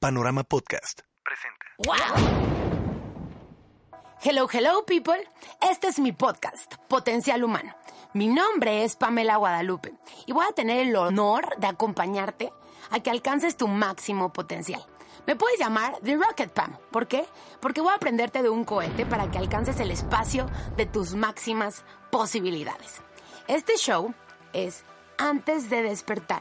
Panorama Podcast presenta. Hello, hello, people. Este es mi podcast, Potencial Humano. Mi nombre es Pamela Guadalupe y voy a tener el honor de acompañarte a que alcances tu máximo potencial. Me puedes llamar The Rocket Pam. ¿Por qué? Porque voy a aprenderte de un cohete para que alcances el espacio de tus máximas posibilidades. Este show es antes de despertar.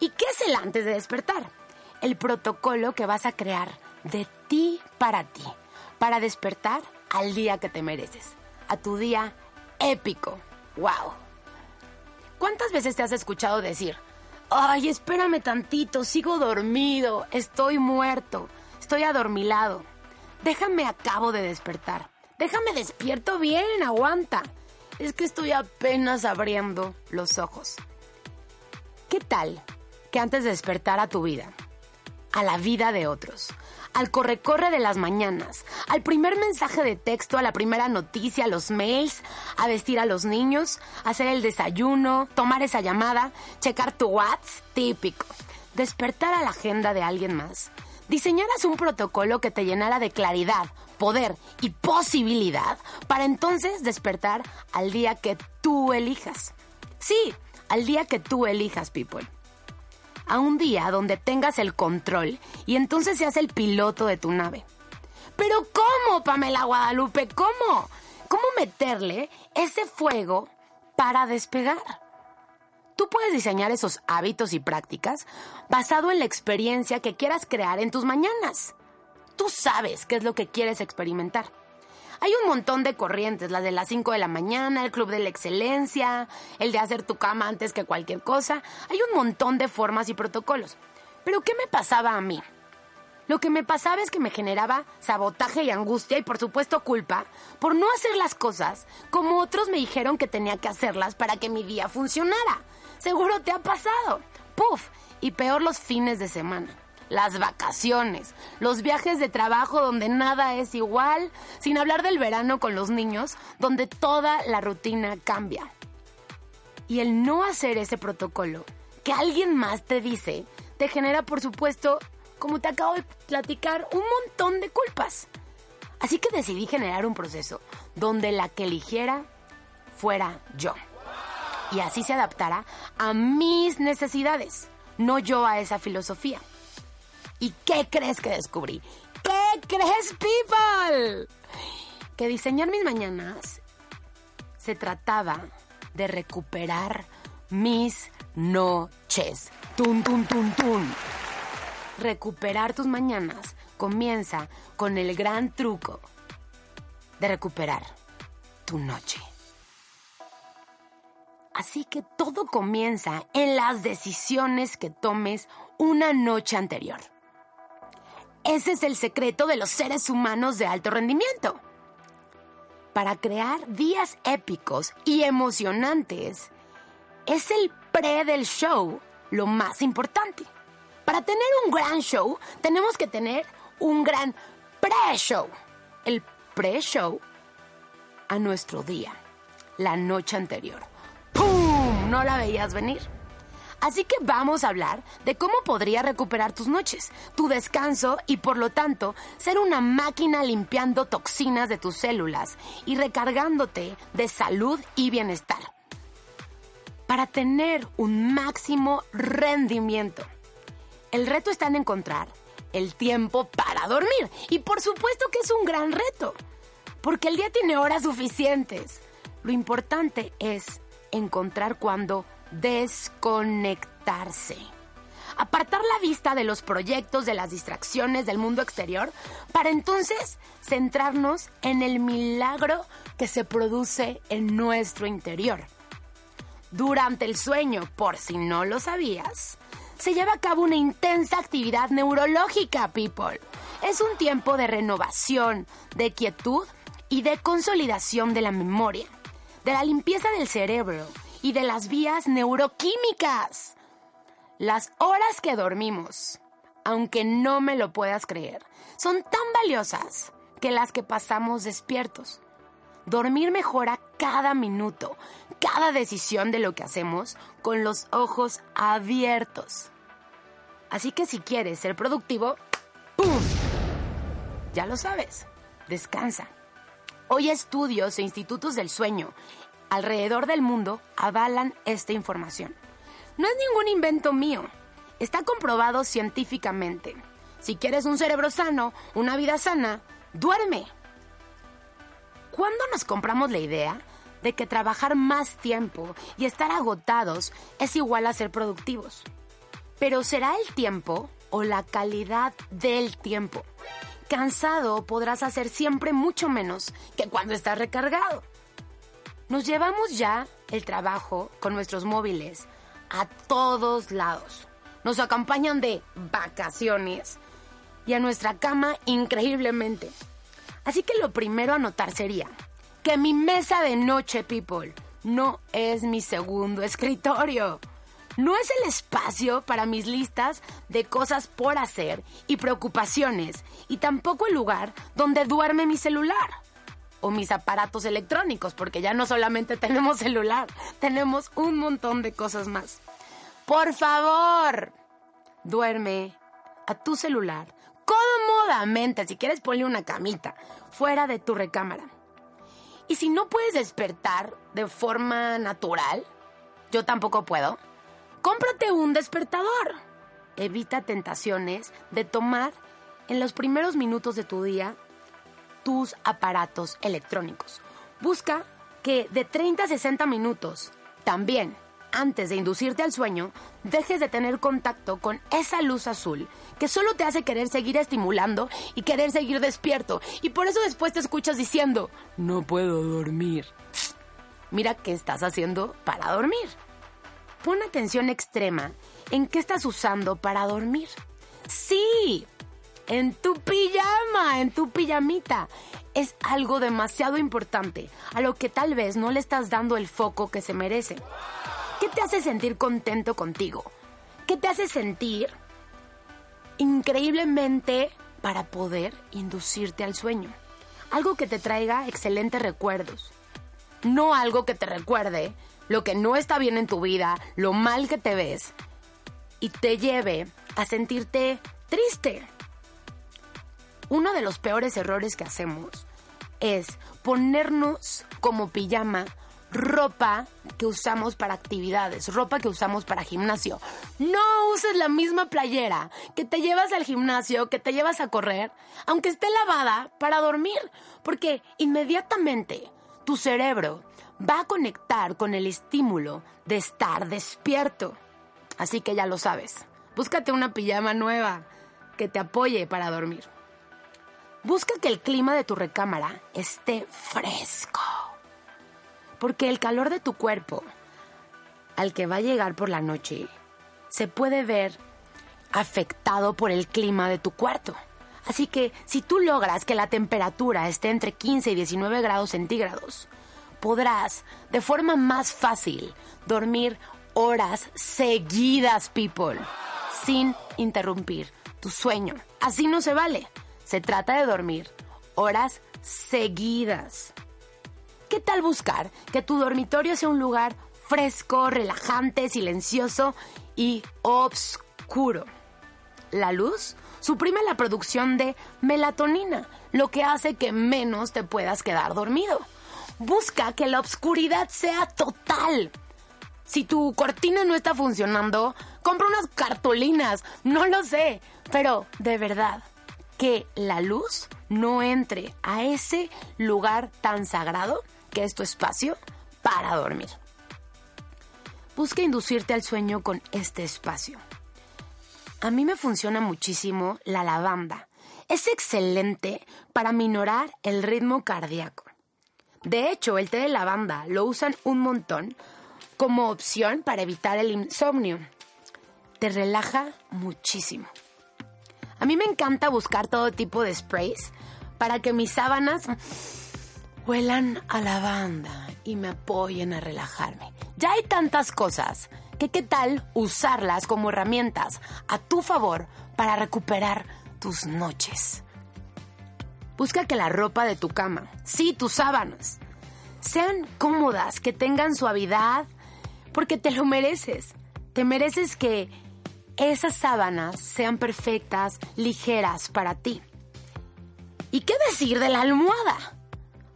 ¿Y qué es el antes de despertar? El protocolo que vas a crear de ti para ti, para despertar al día que te mereces, a tu día épico. ¡Wow! ¿Cuántas veces te has escuchado decir, ay, espérame tantito, sigo dormido, estoy muerto, estoy adormilado, déjame acabo de despertar, déjame despierto bien, aguanta, es que estoy apenas abriendo los ojos. ¿Qué tal que antes de despertar a tu vida, a la vida de otros, al corre-corre de las mañanas, al primer mensaje de texto, a la primera noticia, a los mails, a vestir a los niños, hacer el desayuno, tomar esa llamada, checar tu WhatsApp, típico, despertar a la agenda de alguien más, diseñaras un protocolo que te llenara de claridad, poder y posibilidad para entonces despertar al día que tú elijas. Sí, al día que tú elijas, people. A un día donde tengas el control y entonces seas el piloto de tu nave. Pero ¿cómo, Pamela Guadalupe? ¿Cómo? ¿Cómo meterle ese fuego para despegar? Tú puedes diseñar esos hábitos y prácticas basado en la experiencia que quieras crear en tus mañanas. Tú sabes qué es lo que quieres experimentar. Hay un montón de corrientes, las de las 5 de la mañana, el club de la excelencia, el de hacer tu cama antes que cualquier cosa. Hay un montón de formas y protocolos. Pero ¿qué me pasaba a mí? Lo que me pasaba es que me generaba sabotaje y angustia y por supuesto culpa por no hacer las cosas como otros me dijeron que tenía que hacerlas para que mi día funcionara. Seguro te ha pasado. Puf. Y peor los fines de semana las vacaciones, los viajes de trabajo donde nada es igual, sin hablar del verano con los niños, donde toda la rutina cambia. Y el no hacer ese protocolo que alguien más te dice, te genera, por supuesto, como te acabo de platicar, un montón de culpas. Así que decidí generar un proceso donde la que eligiera fuera yo. Y así se adaptara a mis necesidades, no yo a esa filosofía. ¿Y qué crees que descubrí? ¿Qué crees, people? Que diseñar mis mañanas se trataba de recuperar mis noches. Tun, tun, tun, tun. Recuperar tus mañanas comienza con el gran truco de recuperar tu noche. Así que todo comienza en las decisiones que tomes una noche anterior. Ese es el secreto de los seres humanos de alto rendimiento. Para crear días épicos y emocionantes, es el pre del show lo más importante. Para tener un gran show, tenemos que tener un gran pre-show. El pre-show a nuestro día, la noche anterior. ¡Pum! No la veías venir. Así que vamos a hablar de cómo podría recuperar tus noches, tu descanso y por lo tanto ser una máquina limpiando toxinas de tus células y recargándote de salud y bienestar. Para tener un máximo rendimiento. El reto está en encontrar el tiempo para dormir y por supuesto que es un gran reto, porque el día tiene horas suficientes. Lo importante es encontrar cuando desconectarse. Apartar la vista de los proyectos, de las distracciones del mundo exterior, para entonces centrarnos en el milagro que se produce en nuestro interior. Durante el sueño, por si no lo sabías, se lleva a cabo una intensa actividad neurológica, people. Es un tiempo de renovación, de quietud y de consolidación de la memoria, de la limpieza del cerebro y de las vías neuroquímicas. Las horas que dormimos, aunque no me lo puedas creer, son tan valiosas que las que pasamos despiertos. Dormir mejora cada minuto, cada decisión de lo que hacemos con los ojos abiertos. Así que si quieres ser productivo, ya lo sabes, descansa. Hoy estudios e institutos del sueño alrededor del mundo avalan esta información. No es ningún invento mío, está comprobado científicamente. Si quieres un cerebro sano, una vida sana, duerme. ¿Cuándo nos compramos la idea de que trabajar más tiempo y estar agotados es igual a ser productivos? Pero ¿será el tiempo o la calidad del tiempo? Cansado podrás hacer siempre mucho menos que cuando estás recargado. Nos llevamos ya el trabajo con nuestros móviles a todos lados. Nos acompañan de vacaciones y a nuestra cama increíblemente. Así que lo primero a notar sería que mi mesa de noche, people, no es mi segundo escritorio. No es el espacio para mis listas de cosas por hacer y preocupaciones, y tampoco el lugar donde duerme mi celular o mis aparatos electrónicos, porque ya no solamente tenemos celular, tenemos un montón de cosas más. Por favor, duerme a tu celular cómodamente, si quieres ponle una camita, fuera de tu recámara. Y si no puedes despertar de forma natural, yo tampoco puedo, cómprate un despertador. Evita tentaciones de tomar en los primeros minutos de tu día tus aparatos electrónicos. Busca que de 30 a 60 minutos también antes de inducirte al sueño, dejes de tener contacto con esa luz azul que solo te hace querer seguir estimulando y querer seguir despierto. Y por eso después te escuchas diciendo, no puedo dormir. Mira qué estás haciendo para dormir. Pon atención extrema en qué estás usando para dormir. Sí, en tu pijama, en tu pijamita. Es algo demasiado importante, a lo que tal vez no le estás dando el foco que se merece. ¿Qué te hace sentir contento contigo? ¿Qué te hace sentir increíblemente para poder inducirte al sueño? Algo que te traiga excelentes recuerdos. No algo que te recuerde lo que no está bien en tu vida, lo mal que te ves y te lleve a sentirte triste. Uno de los peores errores que hacemos es ponernos como pijama ropa que usamos para actividades, ropa que usamos para gimnasio. No uses la misma playera que te llevas al gimnasio, que te llevas a correr, aunque esté lavada, para dormir, porque inmediatamente tu cerebro va a conectar con el estímulo de estar despierto. Así que ya lo sabes, búscate una pijama nueva que te apoye para dormir. Busca que el clima de tu recámara esté fresco porque el calor de tu cuerpo, al que va a llegar por la noche, se puede ver afectado por el clima de tu cuarto. Así que si tú logras que la temperatura esté entre 15 y 19 grados centígrados, podrás de forma más fácil dormir horas seguidas, people, sin interrumpir tu sueño. Así no se vale. Se trata de dormir horas seguidas. ¿Qué tal buscar que tu dormitorio sea un lugar fresco, relajante, silencioso y oscuro? La luz suprime la producción de melatonina, lo que hace que menos te puedas quedar dormido. Busca que la oscuridad sea total. Si tu cortina no está funcionando, compra unas cartulinas, no lo sé, pero de verdad, que la luz no entre a ese lugar tan sagrado que es tu espacio para dormir. Busca inducirte al sueño con este espacio. A mí me funciona muchísimo la lavanda. Es excelente para minorar el ritmo cardíaco. De hecho, el té de lavanda lo usan un montón como opción para evitar el insomnio. Te relaja muchísimo. A mí me encanta buscar todo tipo de sprays para que mis sábanas huelan a lavanda y me apoyen a relajarme. Ya hay tantas cosas que qué tal usarlas como herramientas a tu favor para recuperar tus noches. Busca que la ropa de tu cama, sí, tus sábanas, sean cómodas, que tengan suavidad, porque te lo mereces. Te mereces que esas sábanas sean perfectas, ligeras para ti. ¿Y qué decir de la almohada?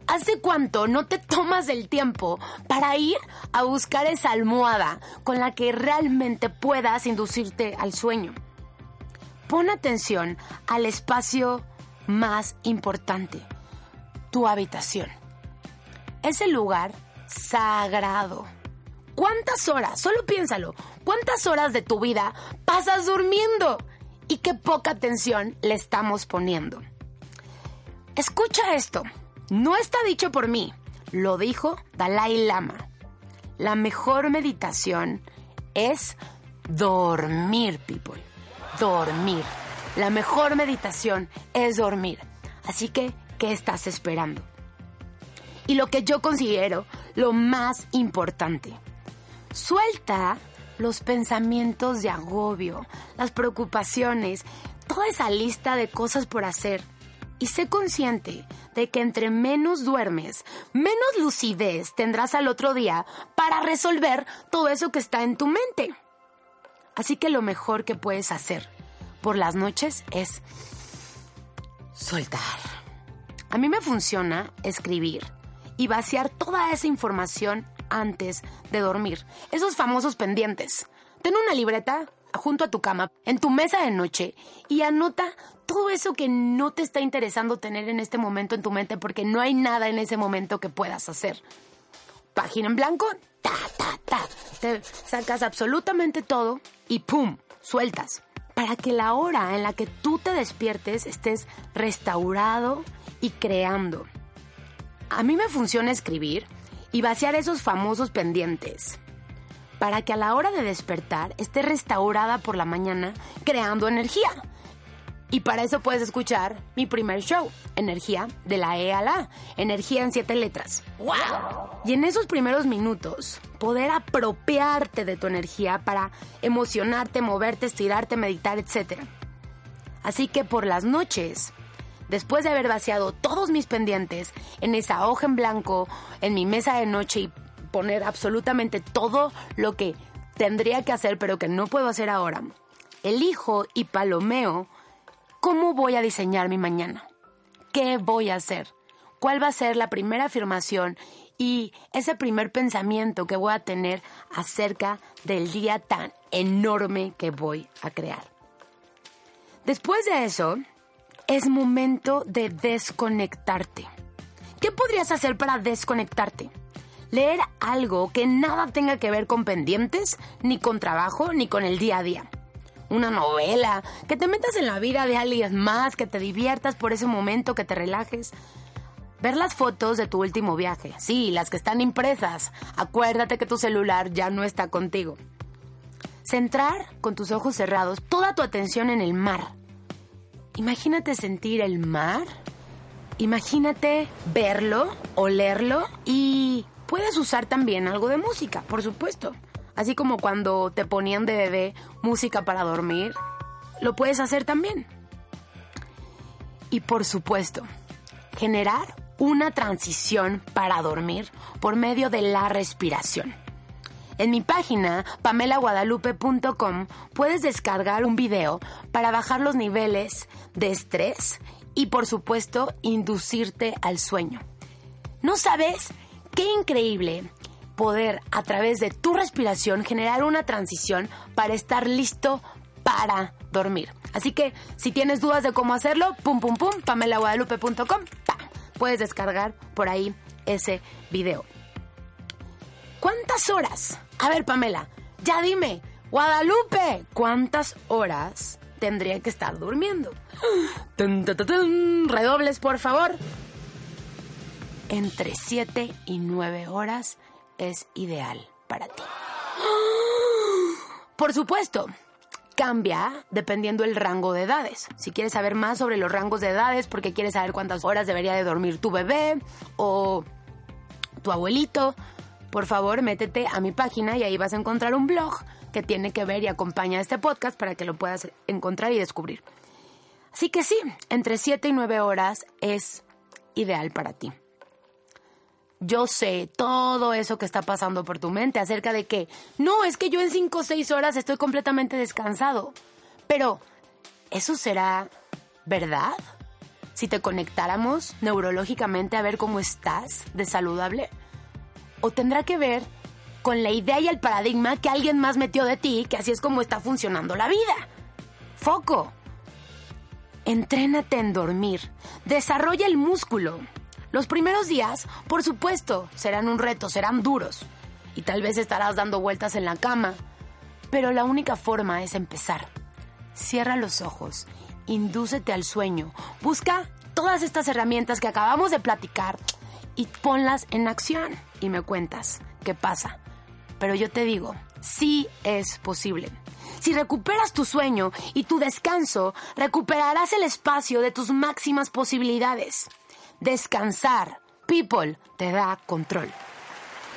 ¿Hace cuánto no te tomas el tiempo para ir a buscar esa almohada con la que realmente puedas inducirte al sueño? Pon atención al espacio más importante, tu habitación. Es el lugar sagrado. ¿Cuántas horas, solo piénsalo, cuántas horas de tu vida pasas durmiendo? Y qué poca atención le estamos poniendo. Escucha esto. No está dicho por mí, lo dijo Dalai Lama. La mejor meditación es dormir, people. Dormir. La mejor meditación es dormir. Así que, ¿qué estás esperando? Y lo que yo considero lo más importante. Suelta los pensamientos de agobio, las preocupaciones, toda esa lista de cosas por hacer y sé consciente de que entre menos duermes, menos lucidez tendrás al otro día para resolver todo eso que está en tu mente. Así que lo mejor que puedes hacer por las noches es soltar. A mí me funciona escribir y vaciar toda esa información antes de dormir. Esos famosos pendientes. Ten una libreta junto a tu cama, en tu mesa de noche, y anota todo eso que no te está interesando tener en este momento en tu mente porque no hay nada en ese momento que puedas hacer. Página en blanco, ta, ta, ta. Te sacas absolutamente todo y ¡pum! Sueltas. Para que la hora en la que tú te despiertes estés restaurado y creando. A mí me funciona escribir y vaciar esos famosos pendientes para que a la hora de despertar esté restaurada por la mañana creando energía. Y para eso puedes escuchar mi primer show, Energía de la E a la A, Energía en siete letras. ¡Wow! Y en esos primeros minutos, poder apropiarte de tu energía para emocionarte, moverte, estirarte, meditar, etc. Así que por las noches, después de haber vaciado todos mis pendientes en esa hoja en blanco, en mi mesa de noche y poner absolutamente todo lo que tendría que hacer pero que no puedo hacer ahora, elijo y palomeo ¿Cómo voy a diseñar mi mañana? ¿Qué voy a hacer? ¿Cuál va a ser la primera afirmación y ese primer pensamiento que voy a tener acerca del día tan enorme que voy a crear? Después de eso, es momento de desconectarte. ¿Qué podrías hacer para desconectarte? Leer algo que nada tenga que ver con pendientes, ni con trabajo, ni con el día a día una novela, que te metas en la vida de alguien más, que te diviertas por ese momento, que te relajes. Ver las fotos de tu último viaje, sí, las que están impresas. Acuérdate que tu celular ya no está contigo. Centrar con tus ojos cerrados toda tu atención en el mar. Imagínate sentir el mar. Imagínate verlo, olerlo y puedes usar también algo de música, por supuesto. Así como cuando te ponían de bebé música para dormir, lo puedes hacer también. Y por supuesto, generar una transición para dormir por medio de la respiración. En mi página pamelaguadalupe.com puedes descargar un video para bajar los niveles de estrés y por supuesto inducirte al sueño. ¿No sabes qué increíble poder a través de tu respiración generar una transición para estar listo para dormir. Así que si tienes dudas de cómo hacerlo, pum pum pum, pamelaguadalupe.com, puedes descargar por ahí ese video. ¿Cuántas horas? A ver, Pamela, ya dime, Guadalupe, ¿cuántas horas tendría que estar durmiendo? Redobles, por favor. Entre 7 y 9 horas es ideal para ti. Por supuesto, cambia dependiendo el rango de edades. Si quieres saber más sobre los rangos de edades porque quieres saber cuántas horas debería de dormir tu bebé o tu abuelito, por favor métete a mi página y ahí vas a encontrar un blog que tiene que ver y acompaña este podcast para que lo puedas encontrar y descubrir. Así que sí, entre 7 y 9 horas es ideal para ti yo sé todo eso que está pasando por tu mente acerca de que no, es que yo en 5 o 6 horas estoy completamente descansado. Pero, ¿eso será verdad? si te conectáramos neurológicamente a ver cómo estás de saludable? ¿O tendrá que ver con la idea y el paradigma que alguien más metió de ti, que así es como está funcionando la vida? Foco. Entrénate en dormir. Desarrolla el músculo. Los primeros días, por supuesto, serán un reto, serán duros. Y tal vez estarás dando vueltas en la cama. Pero la única forma es empezar. Cierra los ojos, indúcete al sueño. Busca todas estas herramientas que acabamos de platicar y ponlas en acción. Y me cuentas qué pasa. Pero yo te digo, sí es posible. Si recuperas tu sueño y tu descanso, recuperarás el espacio de tus máximas posibilidades. Descansar, people, te da control.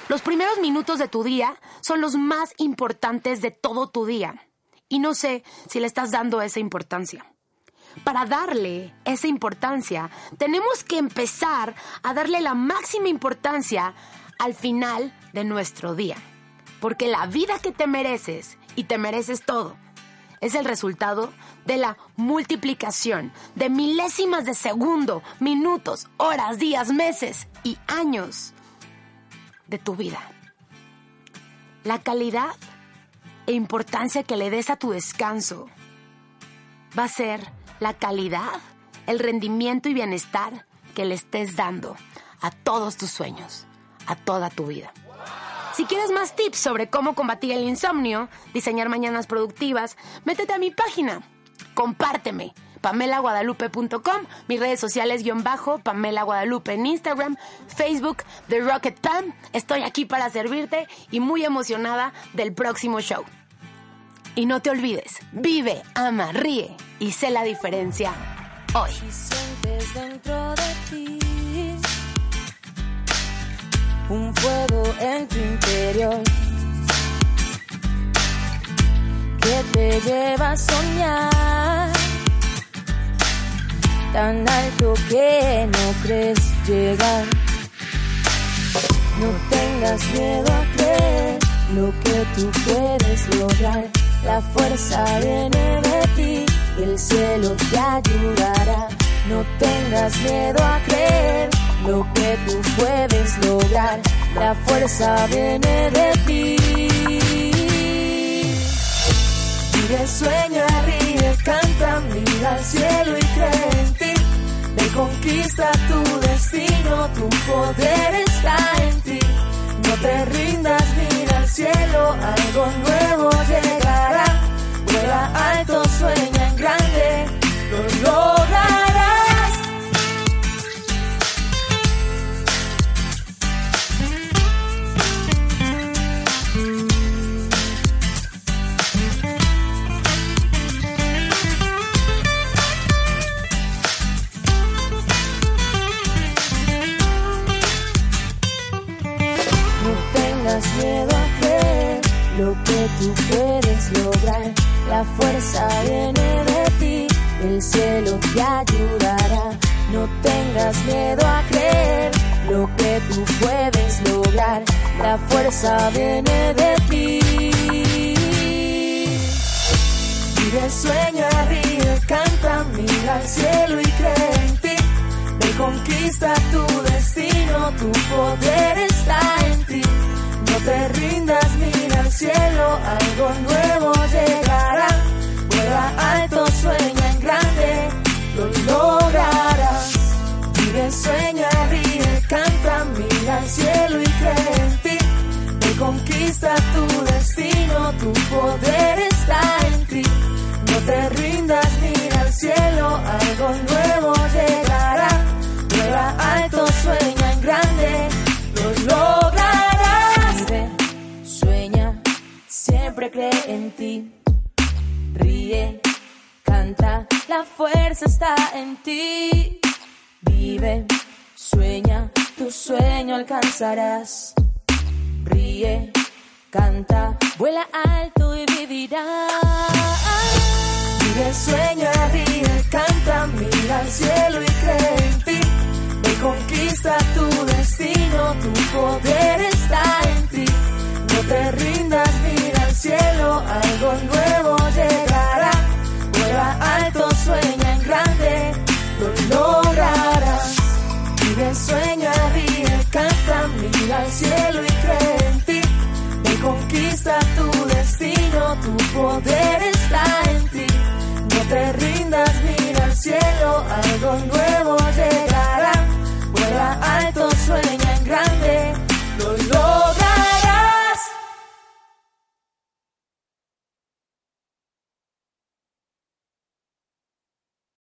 Los primeros minutos de tu día son los más importantes de todo tu día. Y no sé si le estás dando esa importancia. Para darle esa importancia, tenemos que empezar a darle la máxima importancia al final de nuestro día. Porque la vida que te mereces y te mereces todo. Es el resultado de la multiplicación de milésimas de segundo, minutos, horas, días, meses y años de tu vida. La calidad e importancia que le des a tu descanso va a ser la calidad, el rendimiento y bienestar que le estés dando a todos tus sueños, a toda tu vida. Si quieres más tips sobre cómo combatir el insomnio, diseñar mañanas productivas, métete a mi página. Compárteme. PamelaGuadalupe.com, mis redes sociales guion bajo, Pamela Guadalupe en Instagram, Facebook, The Rocket Pam. Estoy aquí para servirte y muy emocionada del próximo show. Y no te olvides, vive, ama, ríe y sé la diferencia hoy. dentro de ti un fuego en tu interior que te lleva a soñar tan alto que no crees llegar. No tengas miedo a creer lo que tú puedes lograr. La fuerza viene de ti, el cielo te ayudará. No tengas miedo a creer lo que tú puedes lograr. La fuerza viene de ti. Vive, sueña, ríe, canta, mira al cielo y cree en ti. Ve, conquista tu destino, tu poder está en ti. No te rindas, al cielo, algo nuevo llegará. Puedes lograr. La fuerza viene de ti. Vive, sueña, ríe, canta, mira al cielo y cree en ti. Ve, conquista tu destino, tu poder está en ti no te rindas, mira al cielo, algo nuevo llegará. Vuela alto, sueña en grande, lo lograrás. Vive, sueña, ríe, canta, mira al cielo y cree en ti. Te conquista tu destino, tu poder está en ti. No te rindas, mira al cielo, algo nuevo llegará. Vuela alto, sueña en grande, lo lograrás. siempre cree en ti. Ríe, canta, la fuerza está en ti. Vive, sueña, sueño alcanzarás. Ríe, canta, vuela alto y vivirás. Vive, sueña, ríe, canta, mira al cielo y cree en ti. Ve, conquista tu destino, tu poder está en poder está en ti. No te rindas, mira al cielo, algo nuevo.